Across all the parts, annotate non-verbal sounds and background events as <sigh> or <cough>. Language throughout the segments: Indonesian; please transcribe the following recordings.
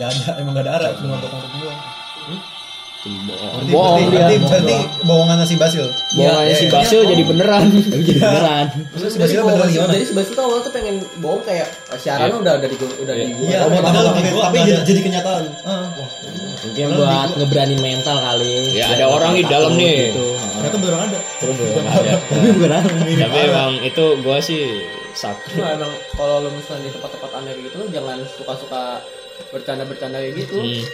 Gak ada, emang gak ada arah, cuma semua. bohong Berarti, Bohong berarti, dia, berarti, bohong. berarti bohongannya si Basil. bohongannya si Basio jadi beneran. Tapi jadi beneran. Terus si Basil beneran gimana? Jadi si Basil tuh awalnya tuh pengen bohong kayak "Ah, siaran Iya. udah udah di udah di Iya, tapi, tapi jadi, kenyataan. mungkin buat ngeberani mental kali. Ya, ada orang di dalam nih. gitu. Ternyata beneran ada. terus beneran ada. tapi beneran tapi emang itu gua sih sakit. Nah, emang kalau lo misalnya di tempat-tempat aneh gitu lo jangan suka-suka bercanda-bercanda kayak gitu. Hmm.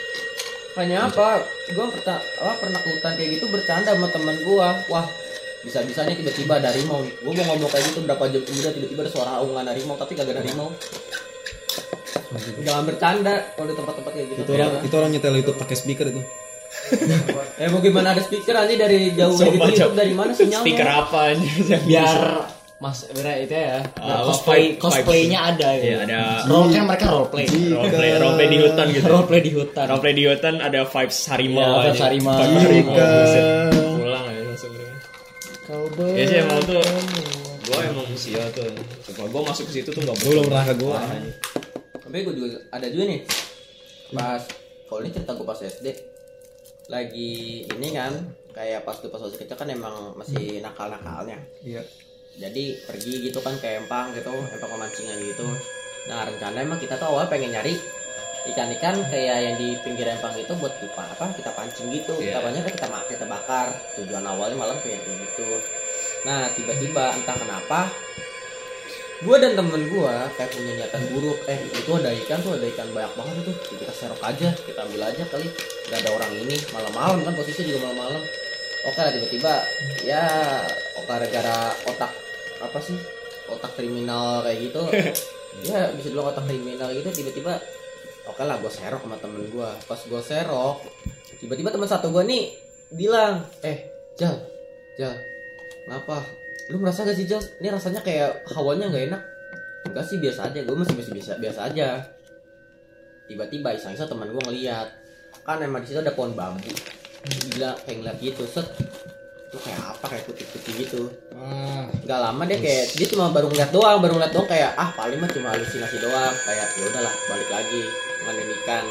Hanya apa? Gua pernah apa pernah ke hutan kayak gitu bercanda sama teman gua. Wah, bisa-bisanya tiba-tiba ada harimau. Gua mau ngomong kayak gitu berapa jam kemudian tiba-tiba ada suara aungan harimau tapi kagak ada harimau. Jangan bercanda kalau di tempat-tempat kayak gitu. itu orang itu orang nyetel itu pakai speaker itu <laughs> Eh mau gimana ada speaker aja dari jauh gitu coba. dari mana sinyalnya? Speaker apa anjir? biar mas Wira itu ya Ah, cosplay cosplaynya ada Iya, ya ada role kan mereka role play roleplay roleplay di hutan gitu. role di hutan Roleplay di hutan ada vibes harimau. Iya, vibes harimau. Jika. Pulang langsung dia. kau Ya sih emang tuh gua emang sia tuh. Coba gua masuk ke situ tuh enggak Gua belum pernah ke gua. Tapi gue juga ada juga nih. Pas kalau ini cerita gue pas SD lagi ini kan kayak pas tuh pas masih kecil kan emang masih nakal-nakalnya. Iya. Jadi pergi gitu kan ke empang gitu, empang pemancingan gitu. Nah rencana emang kita tuh awal pengen nyari ikan-ikan kayak yang di pinggir empang itu buat kita apa kita pancing gitu. Kita Iya. banyak kita mak- kita bakar. Tujuan awalnya malam kayak gitu. Nah tiba-tiba entah kenapa gue dan temen gue kayak punya niatan buruk. Eh itu ada ikan tuh ada ikan banyak banget itu. Kita serok aja kita ambil aja kali. Nggak ada orang ini. Malam-malam kan posisinya juga malam-malam. Oke lah tiba-tiba ya oke gara-gara otak apa sih? Otak kriminal kayak gitu. <laughs> Ya bisa bilang otak kriminal gitu. Tiba-tiba oke lah gue serok sama temen gue pas gue serok tiba-tiba teman satu gue nih bilang eh Jal Jal kenapa? Lu merasa gak sih Jal? Ini rasanya kayak hawanya nggak enak. Enggak sih biasa aja. Gue masih masih biasa biasa aja. Tiba-tiba iseng-iseng teman gue ngeliat. Kan emang di situ ada pohon bambu. Gila kayak ngeliat gitu. Set itu kayak apa kayak putih-putih gitu. Nggak lama dia kayak dia cuma baru ngeliat doang baru ngeliat doang kayak ah paling mah cuma halusinasi doang. Kayak ya udahlah balik lagi ngamen ikan.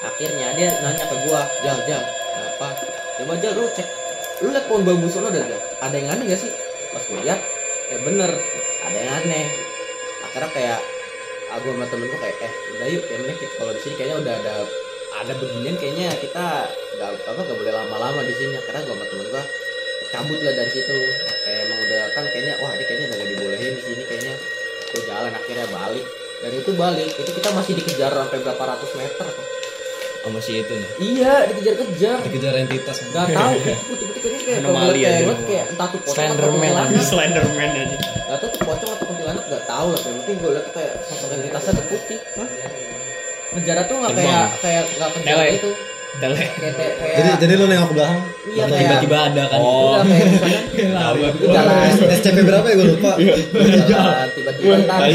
Akhirnya dia nanya ke gua jal jal apa coba jal lu cek lu liat pohon bambu sono ada jal ada yang aneh gak sih? Pas gua lihat ya bener ada yang aneh. Akhirnya kayak aku sama temen gua kayak eh udah yuk penting kita- kalau di sini kayaknya udah ada ada beginian kayaknya kita nggak apa nggak boleh lama-lama di sini. Karena gua sama temen gua cabut lah dari situ kayak emang udah kan kayaknya wah ini kayaknya udah gak dibolehin di sini kayaknya gue jalan akhirnya balik dan itu balik itu kita masih dikejar sampai berapa ratus meter tuh sama si itu nih. iya dikejar-kejar dikejar entitas nggak tahu putih-putih kayak Anomali kayak aja. kayak entah tuh pocong atau Slenderman kuntilanak Slenderman aja. nggak tahu tuh pocong atau kuntilanak nggak tahu lah yang penting gue liat tuh kayak sosok entitasnya tuh putih Hah? ngejar tuh nggak kayak kayak nggak kejar Tele. Jadi jadi lu nengok ke belakang iya tiba-tiba ada kan? Oh. Enggak, kayak <laughs> misalnya Tahu. jalan. SCP berapa ya? Gue lupa. Jalan. Tiba-tiba ntar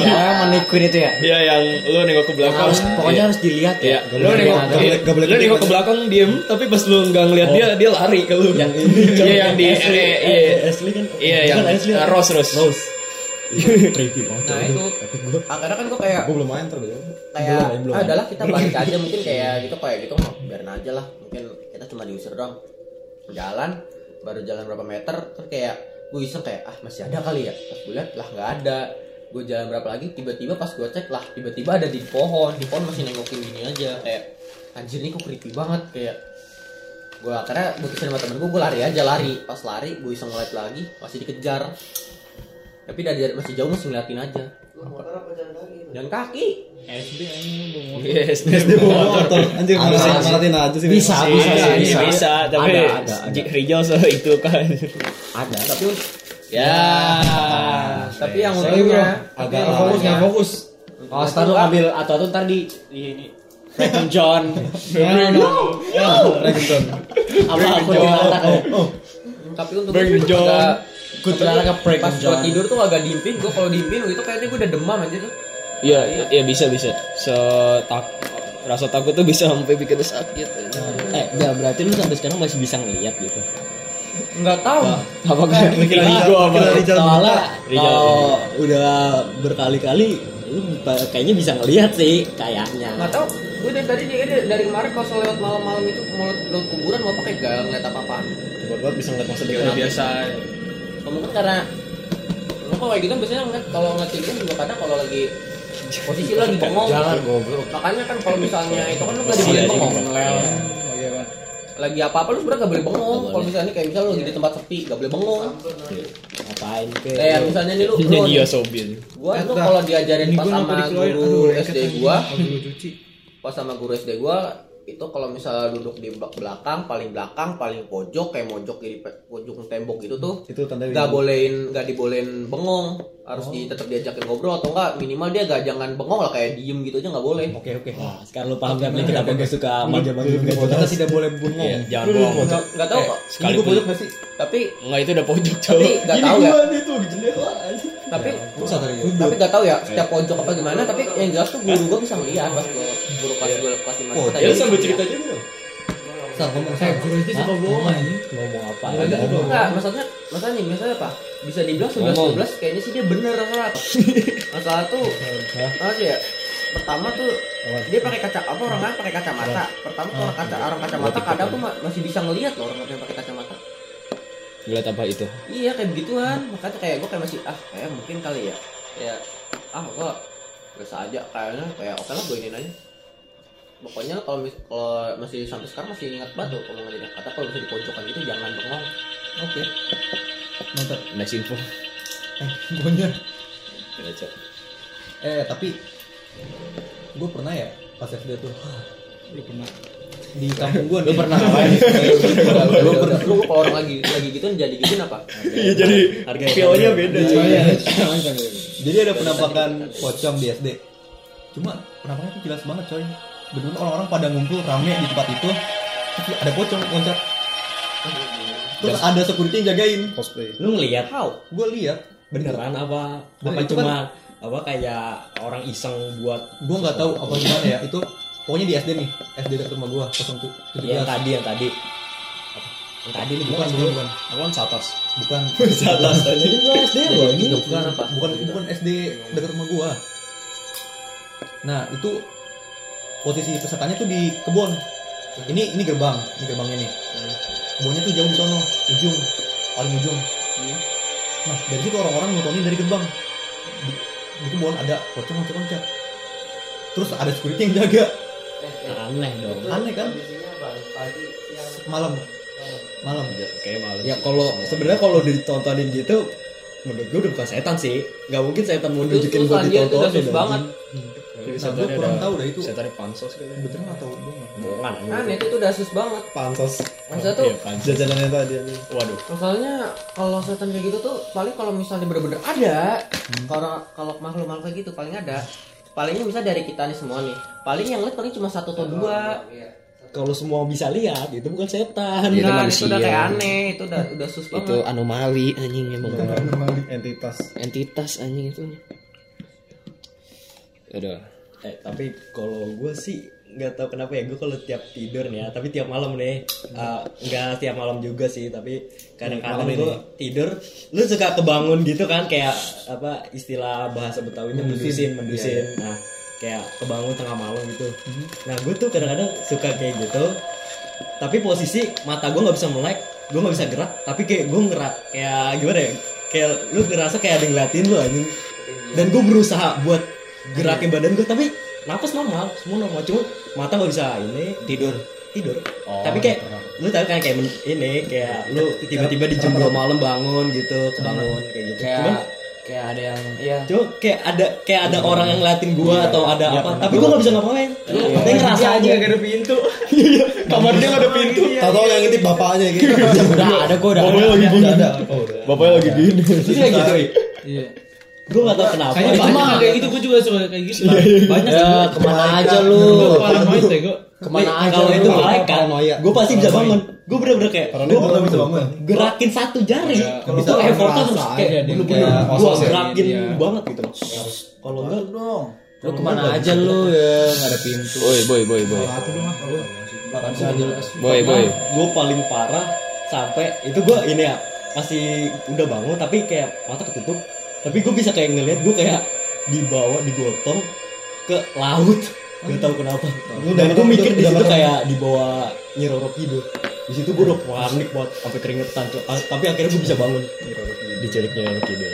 jalan ada menikuin itu ya? Iya yang lu nengok ke belakang. harus pokoknya harus dilihat Iya, ya lu nengok, lu nengok ke belakang diem, tapi pas lu nggak ngeliat dia, dia lari ke lu. yang ini. Iya yang di, Ashley. Iya, Ashley kan iya yang Rose. Rose. Rose creepy banget nah itu akhirnya kan gue kayak gue belum main terus kayak belum, belum. ah, adalah kita balik aja <laughs> mungkin kayak gitu kayak gitu biarin aja lah. Mungkin kita cuma diusir doang. Jalan baru jalan berapa meter terus kayak gue iseng kayak ah masih ada kali ya? Pas gue lihat lah nggak ada. Gue jalan berapa lagi tiba-tiba pas gue cek lah tiba-tiba ada di pohon. Di pohon masih nengokin gini aja kayak anjir ini kok creepy banget. Kayak gue akhirnya gue sama temen gue gue lari aja lari. Pas lari gue iseng ngeliat lagi masih dikejar tapi dari jarak masih jauh masih ngeliatin aja. Jalan kaki Yes, SD bawa motor. anjir malah malatin aja. Sih. Bisa, Iya, bisa, bisa, bisa. bisa, tapi Ada, ada, Rijal so <laughs> itu kan. ada tapi Ya. tapi yang untungnya agak tapi yang fokus nggak fokus. Oh ntar lu ambil. Atau atau ntar di di ini Frank John. <laughs> Regenton apa aku di mata kan tapi untuk kuntilanak ke Frank pas gue tidur tuh agak diimpin gue kalau diimpin itu kayaknya gue udah demam aja tuh Iya, iya bisa bisa. So tak rasa takut tuh bisa sampai bikin sakit. eh ya berarti lu sampai sekarang masih bisa ngeliat gitu nggak tahu Apakah Kira- Rijal apa? soalnya kalau udah berkali-kali lu kayaknya bisa ngelihat sih kayaknya nggak tahu gue dari tadi dia dari kemarin kalau lewat malam-malam itu mau lewat kuburan mau pakai gak ngeliat apa-apaan Buat bisa ngeliat masa Ya depan. biasa. Mungkin karena kalau kayak gitu biasanya ngeliat kalau ngeliat gitu juga kadang kalau lagi posisi lo lagi bengong. Jangan goblok. Makanya kan kalau misalnya itu kan lo nggak Iya, boleh iya, bengong. iya. Oh iya. Bang. lagi apa apa lu sebenarnya gak boleh bengong. Kalau misalnya kayak misalnya lu lagi di tempat sepi gak boleh bengong. Ngapain ke kayak misalnya nih lu, Nyanyi ya sobil. gua tuh kalau diajarin pas sama guru SD gua pas sama guru SD gua itu kalau misalnya duduk di belak- belakang paling belakang paling pojok kayak mojok di pojok tembok gitu tuh Itu tanda nggak bolehin nggak dibolehin bengong. Harus di, tetap diajakin ngobrol atau enggak minimal dia gak jangan bengong lah kayak diem gitu aja nggak boleh. Oke oke. nah sekarang lu paham kan kenapa gue suka manja-manja gitu Kita tidak boleh bengong. Iya, jangan bohong. nggak nggak tahu Eh, kok. Sekali Ini gua pojok nggak sih? tapi Enggak itu udah pojok, tapi cowok. nggak tahu ya. itu? Jendela tapi Pusat tadi. tapi nggak tahu ya setiap pojok apa gimana tapi yang jelas tuh guru gua bisa ngeliat pas gua guru kelas gua kelas lima Oh, kita Ya jadi- sambil cerita juga. Sal, ngomong Sal. guru itu suka bohong ngomong apa ya Enggak, maksudnya maksudnya nih, maksudnya apa? Bisa dibilang 11 Ngomong. 12 kayaknya sih dia bener masalah. <laughs> masalah tuh apa sih ya? Pertama tuh dia pakai kaca apa orang kan pakai kacamata. Pertama tuh orang kaca orang kacamata kadang tuh ma- masih bisa ngelihat loh orang yang pakai kacamata. Ngeliat apa itu? Iya kayak begituan. Makanya kayak gue kayak masih ah kayak mungkin kali ya. Ya ah gua biasa aja kayaknya kayak oke lah gue ini aja. Pokoknya kalau mis- kalau masih sampai sekarang masih ingat banget tuh omongan. Kata kalau bisa di pojokan gitu jangan bengong. Oke. Nonton. Next info. Eh, guanya. Baca. Eh, tapi gue pernah ya pas SD tuh. Lu pernah. Di kampung gue nih. pernah ngapain Lu pernah lu kalau orang lagi lagi gitu jadi gituin apa? Iya jadi Harga feel-nya beda Iya, cuy. iya. Jadi ada penampakan pocong di SD. Cuma penampakannya tuh jelas banget coy. Bener orang-orang pada ngumpul rame di tempat itu. Terus ada pocong loncat. Terus ada security yang jagain. Cosplay. lu ngelihat How? Gue lihat beneran apa Nah, apa itu cuma apa kayak orang iseng buat gue nggak tahu apa gimana ya itu pokoknya di SD nih SD dekat rumah kosong tu- tujuh yang tadi yang tadi. Yang tadi lu bukan <laughs> bukan bukan. Awan satas. bukan. Atas tadi gua SD loh ini bukan apa? bukan bukan SD dekat rumah gue nah itu posisi pesertanya tuh di kebun. Ini ini gerbang ini gerbangnya nih. Kebunnya tuh jauh di sono ujung paling ujung. Nah dari situ orang-orang nontonin dari gerbang. Di, di kebun ada pocong loncat loncat terus ada security yang jaga aneh dong aneh kan malam malam Kayak malu. ya kalau sebenarnya kalau ditontonin gitu menurut gue udah bukan setan sih nggak mungkin setan mau nunjukin sus buat anjir, itu ditontonin banget. Nah, gue kurang tahu dah itu Setan pansos gitu. beneran atau bohong bohongan Kan itu tuh udah sus banget. Pansos. Maksudnya tuh Iya, pansos. Jajanannya tadi. nih. Waduh. Masalahnya kalau setan kayak gitu tuh paling kalau misalnya bener-bener ada kalau kalau makhluk-makhluk kayak gitu paling ada palingnya bisa dari kita nih semua nih paling yang lihat paling cuma satu atau dua kalau semua bisa lihat itu bukan setan Itu nah, manusia. itu udah kayak aneh itu udah udah sus Itu banget anomali anjing emang. Entitas. Entitas anjing itu. Udah. eh tapi kalau gue sih nggak tahu kenapa ya gue kalau tiap tidur nih ya tapi tiap malam nih eh, nggak tiap malam juga sih tapi kadang-kadang gue tidur lu suka kebangun gitu kan kayak apa istilah bahasa betawinya mendusin mendusin. nah kayak kebangun tengah malam gitu. Nah gue tuh kadang-kadang suka kayak gitu tapi posisi mata gue nggak bisa melek gue nggak bisa gerak tapi kayak gue ngerak kayak gimana ya kayak lu ngerasa kayak ada yang ngeliatin lu anjing. Dan gue berusaha buat gerakin badan gue tapi napas normal semua normal. Cuma mata nggak bisa ini tidur. Tidur. Tapi kayak lu tahu kan kayak ini kayak lu tiba-tiba di jam 2 malam bangun gitu kebangun kayak gitu. Cuman kayak ada yang iya. Cuma kayak ada kayak ada orang yang ngeliatin gua atau ada apa. tapi gua nggak bisa ngapain. Tapi ngerasa aja. gak ada pintu. <laughs> Kamar dia gak ada pintu. Tahu-tahu yang ngintip bapaknya gitu. udah ada gua udah Bapaknya lagi gini. Oh. Bapaknya lagi gini. Kayak gitu iya gua nggak tahu kenapa. Kayaknya itu banyak. mah kayak gitu, gue juga suka kayak gitu. Banyak ya ke mana aja lu? Gue gue. ke mana aja kalau itu malaikat gue pasti bisa bangun. Gue bener-bener kayak gue nggak bisa bangun. gerakin satu jari. Itu effortnya harus kayak gue ya. gerakin Iya. banget gitu kalau enggak Lu ke mana aja lu? Ya nggak ada pintu. Boy, boy, boy, boy. Boy, boy. gue paling parah sampai itu gue ini ya masih udah bangun tapi kayak mata ketutup tapi gue bisa kayak ngeliat gue kayak dibawa digotong ke laut. Gak tahu kenapa. Dan udah gue mikir di situ kayak dibawa nyiroro kido di situ gue udah panik banget sampai keringetan tuh Ah, tapi akhirnya gue bisa bangun. Diculiknya Kido.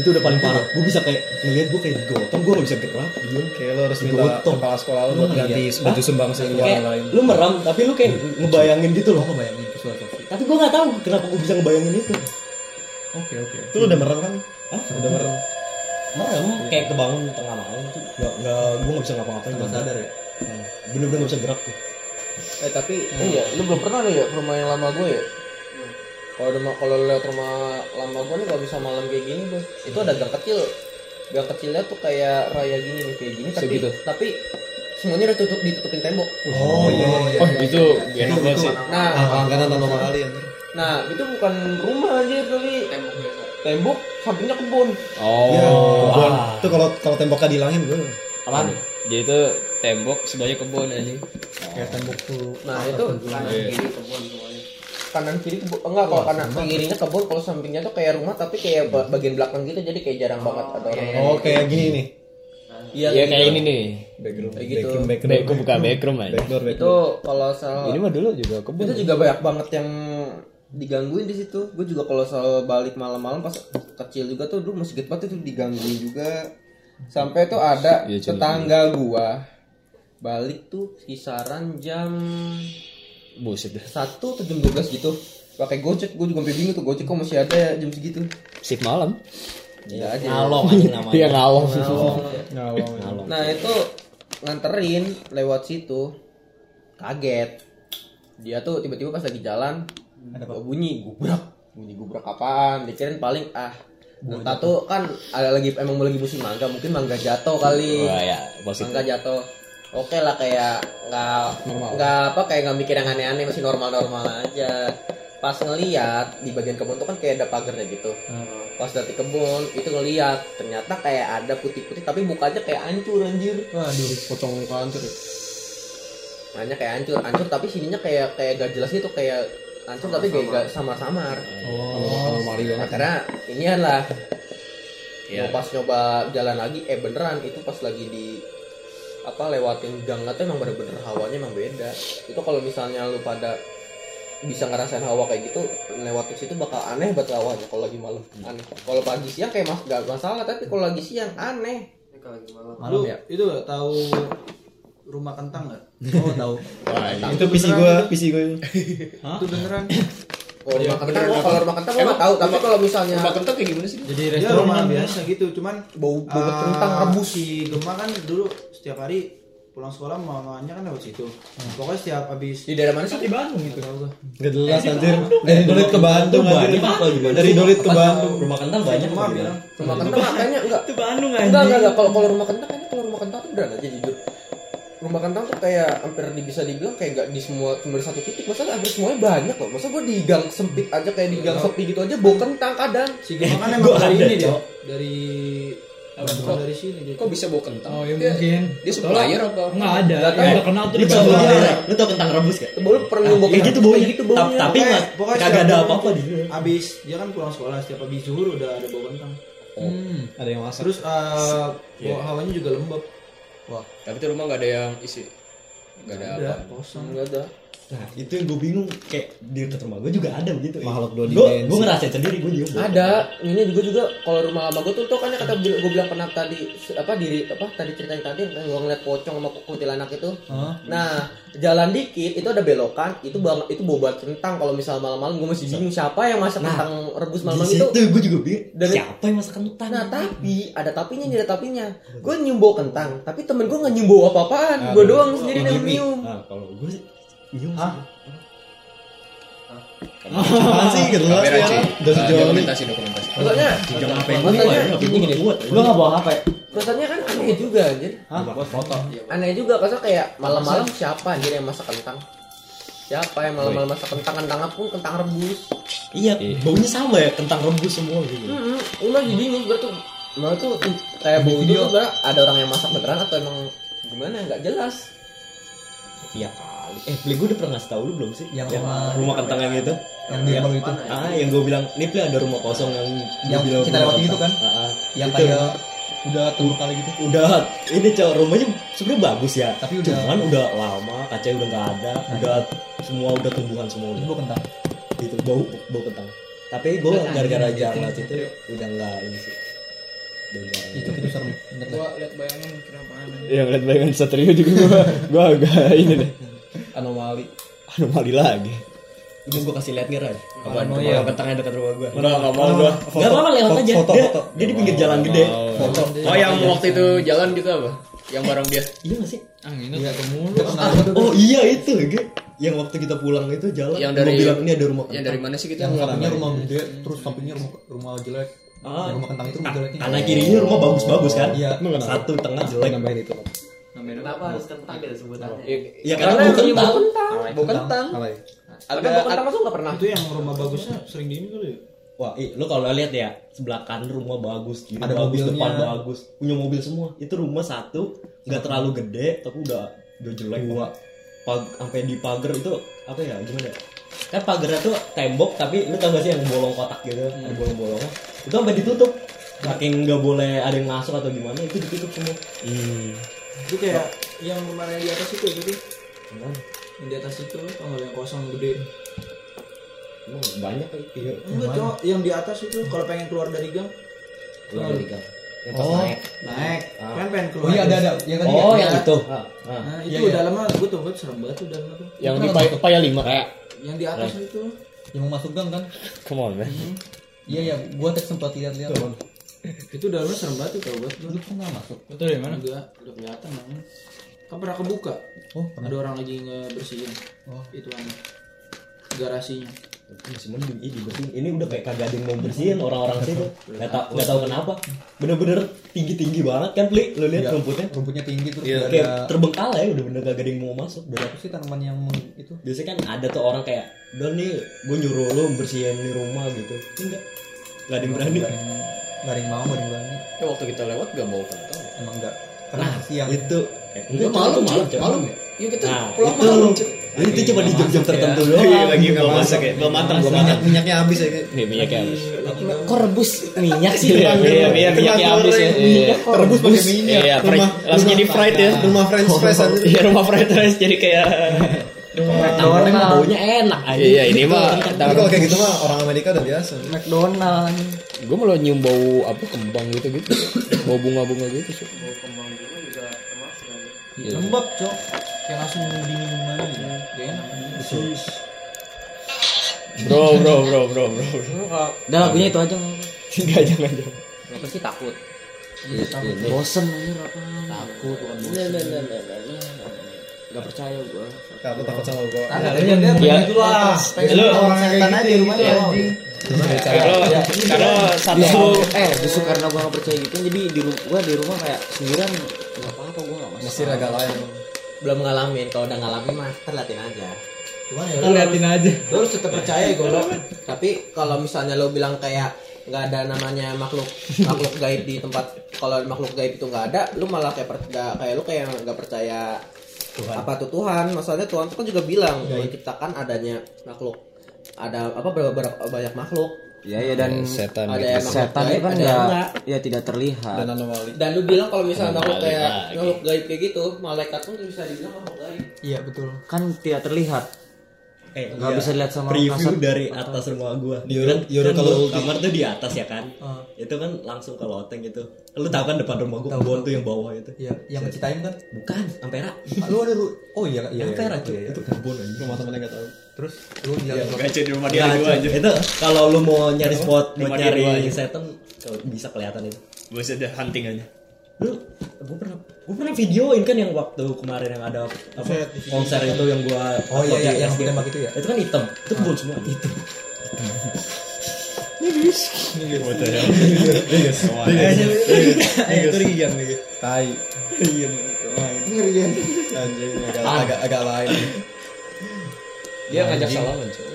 itu udah paling parah. Gue bisa kayak ngeliat gue kayak digotong gue gak bisa gerak diem. Kayak lo harus minta kepala sekolah lo buat ganti baju sumbang sih yang lain. lu merem tapi lu kayak ngebayangin gitu loh. Ngebayangin tapi gue nggak tahu kenapa gue bisa ngebayangin itu. Oke oke. Itu lu udah merem kan? Hah? Udah merem. merem kayak kebangun tengah malam tuh nggak nggak gue nggak bisa ngapa-ngapain Nggak nggak sadar ya. bener-bener nggak bisa gerak tuh Eh tapi iya, lu belum pernah nih ya ke rumah yang lama gue ya? Kalau rumah kalau lihat rumah lama gue nih kalau bisa malam kayak gini tuh, itu ada gang kecil. Gang kecilnya tuh kayak raya gini nih kayak gini tapi Segitu. tapi semuanya udah tutup ditutupin tembok. oh iya Oh itu enak banget sih. Nah, Langganan tanpa kali anjir. nah itu bukan rumah aja kali. Tembok biasa. Tembok sampingnya kebun. Oh. Iya. Kebun. wah. Itu kalau kalau temboknya dihilangin gue. Apaan? Jadi itu tembok sebelahnya kebun aja. Kayak tembok tuh. Nah, itu kanan kiri kebun semuanya. Kanan kiri kebun enggak kalau kanan kirinya kebun kalau sampingnya tuh kayak rumah tapi kayak ba- bagian belakang gitu jadi kayak jarang banget ada orang. Oh kayak gini nih. Iya, Iya gitu. kayak ini nih. Backroom. Kayak gitu. Backroom, backroom. Baik, gue buka backroom aja. Backdoor, itu kalau salah Ini mah dulu juga kebun. itu juga banyak banget yang digangguin di situ gue juga kalau soal balik malam-malam pas kecil juga tuh dulu masih gede banget itu digangguin juga sampai tuh ada Iya, cuman. tetangga gua balik tuh kisaran jam Buset dah. satu atau jam 12 gitu pakai gojek gue juga bingung tuh gojek kok masih ada ya jam segitu Shift malam. iya aja ngalong aja namanya Dia ngalong. Ngalong. Nah itu nganterin lewat situ kaget. Dia tuh tiba-tiba pas lagi jalan ada bunyi gubrak. Bunyi gubrak apaan? Dikirain paling ah entah tuh kan ada lagi emang lagi musim mangga mungkin mangga jatuh kali. Wah ya, positif. mangga jatuh. Oke lah kayak nggak nggak apa kayak nggak mikir yang aneh-aneh masih normal-normal aja. Pas ngeliat di bagian kebun tuh kan kayak ada pagarnya gitu. Pas dari kebun itu ngeliat ternyata kayak ada putih-putih tapi mukanya kayak hancur anjir. Waduh, pocong muka hancur ya. kayak hancur hancur tapi sininya kayak kayak gak jelas gitu kayak hancur tapi kayak gak samar-samar Oh. Anomali banget. akhirnya ini adalah mau pas nyoba jalan lagi eh beneran itu pas lagi di apa lewatin gang tuh emang bener-bener hawanya emang beda. Itu kalau misalnya lu pada bisa ngerasain hawa kayak gitu lewatin situ bakal aneh banget hawanya kalau lagi malam. Aneh. Kalau pagi siang kayak mas gak masalah tapi kalau lagi siang aneh. Malam. Ya. Itu gak tahu rumah kentang nggak? Oh, tahu. Itu PC gue, PC gue. Itu beneran. kalau rumah kentang gua- kalau rumah kentang gua nggak tahu tapi kalau misalnya Rumah kentang kayak gimana sih? Jadi Ya restoran rumah kan biasa gitu, cuman bau bau eh, kentang rebus Si Gemma kan dulu setiap hari pulang sekolah mamanya kan lewat situ. Pokoknya setiap habis di daerah mana sih di Bandung gitu. tahu gua. Gak jelas anjir. Dari Dolit ke Bandung anjir. Dari? Dolit ke Bandung. rumah kentang banyak Rumah bilang. rumah kentang kayaknya enggak itu Bandung enggak enggak enggak kalau kalau rumah kentang kayaknya kalau rumah kentang beneran aja jujur kentang tuh kayak hampir di- bisa dibilang kayak gak di semua cuma di satu titik masa hampir semuanya banyak loh masa gua di gang sempit aja kayak di gang sepi gitu aja bau kentang kadang Si Gemma kan emang Gua dari ada, ini dia. Dari bukan dari sini dia. Kok bisa bawa kentang? Oh, ya mungkin. Dia supplier apa? Enggak ada. Nggak terkenal tuh lu di tau lu, tau kentang rebus gak bau lu pernah bau kayak gitu baunya gitu baunya tapi nggak kagak ada apa-apa di situ Abis dia kan pulang sekolah setiap habis zuhur udah ada bau kentang. Hmm. Ada yang masak. Terus eh, Iya. bau hawanya juga lembab. Tapi itu rumah gak ada yang isi. Gak ada apa. Ada kosong. enggak ada nah itu yang gue bingung kayak di dekat rumah gue juga ada begitu Makhluk dua gue dimensi. gue ngerasain sendiri gue juga ada ini juga juga kalau rumah lama gue tuh tuh kan yang kata gue bilang pernah tadi apa diri apa tadi ceritain tadi gue ngeliat pocong sama kuntilanak itu Hah? Nah, jalan dikit itu ada belokan, itu bang itu bobat kentang kalau misal malam-malam gue masih bingung siapa yang masak Nah, kentang rebus malam-malam itu. situ gue juga bingung Dan- siapa yang masak kentang Nah, tapi ada tapinya nih, ada tapinya. Gue nyium bau kentang, tapi temen gue nggak nyium bau apa-apaan. Gue doang sendiri yang nyium. nah kalau gue nyium Hah? sih. Apaan sih? Gak jelas Kamera ya. Udah Ah, sejauh ini. Dokumentasi, dokumentasi. Maksudnya, jangan apa yang buat Lu enggak bawa HP? maksudnya kan aneh juga anjir. Hah? Buat foto. Aneh juga, karena kayak malam-malam siapa anjir yang masak kentang? Siapa yang malam-malam masak kentang kentangnya pun kentang rebus. iya baunya sama ya kentang rebus semua gitu Hmm, gue lagi bingung gue tuh Malah tuh kayak bau itu tuh ada orang yang masak beneran atau emang gimana nggak jelas. iya kali eh beli gue udah pernah ngasih tau lu belum sih? Yang yang rumah- rumah kentang yang itu? Yang di Bandung itu. ah yang gue bilang ini Pli ada rumah kosong yang Yang bilang kita kentang. itu kan? Ah, ah. Yang Itu. kayak udah terbekali gitu? Udah. Ini cowok rumahnya sebenarnya bagus ya. Tapi udah- cuman udah lama kaca udah nggak ada. Udah semua udah tumbuhan semua itu udah. gua kentang? Gitu bau bau kentang. Tapi gue gara-gara jalan itu udah. nggak ini sih. Itu itu serem. Gua lihat bayangan kenapa aneh. Yang lihat bayangan satrio juga gua. <laughs> Gua agak ini deh. Anomali. Anomali lagi. ini gue kasih lihat nih Ray Apaan? Tukang kentangnya dekat rumah gue Enggak enggak mau gua. Gak apa-apa lewat aja foto, dia, foto. dia di pinggir jalan gede Foto. Oh yang waktu itu jalan gitu apa? Yang bareng dia. iya gak sih Ah, ini enggak kemulu. oh iya itu Ge. yang waktu kita pulang itu jalan Yang dari- bilang ini ada rumah Yang dari mana sih kita? yang sampingnya rumah gede terus sampingnya rumah rumah jelek Ah. yang rumah kentang itu rumah jeleknya kanan kirinya rumah bagus-bagus kan Iya. satu tengah jelek Nambahin itu. Kenapa harus kentang gitu sebutannya? ya karena bau kentang Bau kentang. Tapi bau kentang masuk nggak pernah. Itu yang rumah bagusnya sering di ini kali ya? Wah, i, lu kalau lihat ya sebelah kanan rumah bagus, kiri Ada bagus, mobilnya. depan bagus, punya mobil semua. Itu rumah satu, nggak terlalu gede, tapi udah udah jelek banget. Pag, sampai di pagar itu apa ya gimana? ya? Kan pagarnya tuh tembok, tapi lu tau gak sih yang bolong kotak gitu, ada bolong-bolongnya. Itu sampai ditutup, saking nggak boleh ada yang masuk atau gimana, itu ditutup semua. Itu kayak yang kemarin di atas itu jadi yang di atas itu tau nggak yang kosong gede. emang banyak kali. Iya. Enggak cowok yang di atas itu kalau pengen keluar dari gang Keluar dari gang. Yang pas Oh. naik. naik Ah. kan pengen keluar. oh iya ada ada yang tadi Oh, ya? yang itu. Ah, ah. Nah, Iya, itu iya. dalamnya gue tuh gue serem banget tuh dalamnya tuh. Yang di paya, paya lima. Yang di atas itu. yang mau masuk gang kan Come on, man. iya iya gua tadi sempat lihat-lihat Itu dalamnya serem banget tuh buat lu pernah masuk Itu dari mana? Enggak, udah kelihatan namanya. Kan pernah kebuka. oh pernah Ada orang lagi ngebersihin. Oh. Itu aneh. Garasinya. masih mending ini dibersihin ini udah kayak kagak ada yang mau bersihin orang-orang situ <laughs> nggak tau nggak tahu kenapa bener-bener tinggi tinggi banget kan pli lu lihat Iya. rumputnya rumputnya tinggi terus Iya, nggak kayak ada terbengkalai udah bener kagak ada yang mau masuk udah apa sih tanaman yang itu biasanya kan ada tuh orang kayak udah nih gue nyuruh lu bersihin di rumah gitu enggak nggak ada yang berani Yang mau yang berani Ya waktu kita lewat gak mau kentang. emang enggak karena nah siang itu eh, Enggak enggak malam, malam malam. Ya kita nah pulang itu malam. cuy. itu cuma di jam-jam tertentu Iya, doang lagi belum masak ya. Belum matang, belum matang. Minyaknya habis ya. Nih minyaknya habis. kok rebus minyak sih Iya, iya, iya, minyaknya habis ya. Iya. Rebus pakai minyak. Iya, langsung jadi rumah- fried ya. Rumah french <laughs> fries aja. Iya, rumah fried rice jadi kayak <laughs> McDonald emang baunya enak aja Iya, ini mah Tapi kalau kayak gitu <laughs> mah orang Amerika udah biasa. McDonald. gue malah nyium bau apa kembang gitu gitu bau bunga-bunga gitu sih Iya. Lembab, Cok. Kayak langsung dingin gimana gitu. Gak enak. bro bro bro bro bro udah lagunya itu aja enggak jangan jangan Kenapa sih takut? Iya, takut. bosen aja apa Takut bukan nggak percaya gua Kamu takut sama gua. Dia dia Ya. pengen keluar. Pengen Lu- orang setan aja di rumahnya. anjing. karena karena satu eh justru karena gua nggak percaya gitu jadi di rumah gua di rumah kayak sendirian nggak apa apa gua nggak masalah Mesir agak lain. belum ngalamin. Kalau udah ngalamin mah terlatin aja. Cuman ya lu liatin aja. Lu harus tetap percaya golok. Tapi kalau misalnya lo bilang kayak nggak ada namanya makhluk makhluk gaib di tempat kalau makhluk gaib itu nggak ada, lu malah kayak per- nggak- kayak lu kayak nggak percaya apa tuh Tuhan. Masalahnya Tuhan tuh kan juga bilang menciptakan adanya makhluk ada apa berapa, berapa banyak makhluk Iya ya dan setan ada gitu. setan gaib, itu kan enggak. ya tidak terlihat Dan anomali. Dan lu bilang kalau misalnya makhluk kayak lagi. makhluk gaib kayak gitu, malaikat pun bisa dibilang makhluk gaib. iya betul kan tidak terlihat eh nggak bisa lihat sama preview kasat. dari atas rumah gua. Yurun- kan, Yurun kan kalau gua di- kamar tuh di atas ya kan? Ah. itu kan langsung ke loteng gitu. Lu tahu kan depan rumah gua kebun tuh yang bawah itu? Iya yang ngeceritain kan? Bukan ampera. Ah, lu ada ru- oh iya iya iya, ampera iya, cuy. iya. itu kebun aja Rumah temennya nggak tahu. terus lu bilang Gaca di rumah Nggak, cuy. itu kalau lu mau nyari spot dia dua nyari aja. setan bisa kelihatan itu. Buset dah hunting aja lu gua pernah gua pernah videoin kan yang waktu kemarin yang ada apa konser itu yang gua Oh, iya, iya, di yang tembak itu ya? itu kan hitam itu kebun semua hitam Itu Rian nih. Tai. Ngerian. Anjing agak agak agak lain. dia ngajak salaman cuy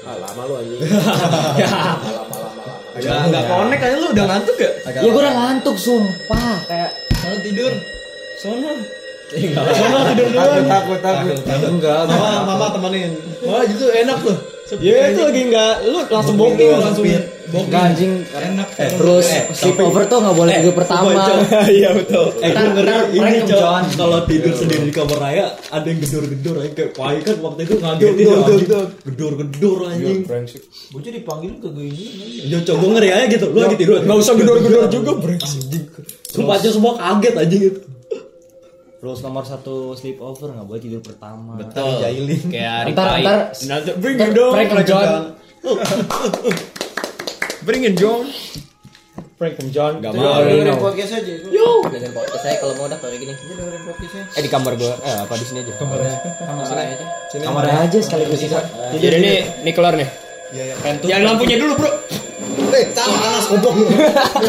Ah, lama lu anjing. lama lama lama. Enggak enggak connect aja lu udah ngantuk ya? Agak ya gua udah ngantuk sumpah kayak Kalau tidur. Sono. Takut takut takut. Enggak, mama mama temenin. Wah, itu enak tuh. Ya itu lagi enggak lu langsung booking langsung Enggak anjing Enak. terus sleepover tuh nggak boleh tidur pertama <laughs> Iya betul. Eh gue Ntar- ngeri ini. John. Kalau tidur sendiri di kamar raya ada yang gedor-gedor aja kayak Pai kan waktu itu ngagetin ya, anjing. Gedor-gedor anjing. Bocah dipanggil ke gue ini. Ya gue ngeri aja gitu. Lu lagi tidur. Enggak usah gedor-gedor juga, brengsek. Sumpah aja semua kaget anjing itu. rules nomor satu sleepover nggak boleh tidur pertama Betul. Kayak ntar ntar bring it dong. prank em John <laughs> Bring it John. Prank em John. Gak mau. dengerin podcast aja. dengan podcast saya kalau mau udah kayak gini Ini dengerin podcastnya. Eh di kamar gua. Eh apa di sini aja. sama saya aja kamarnya aja sekaligus bisa Jadi ini ini keluar nih. Iya, iya. Yang lampunya dulu, Bro. Eh, panas goblok. <laughs>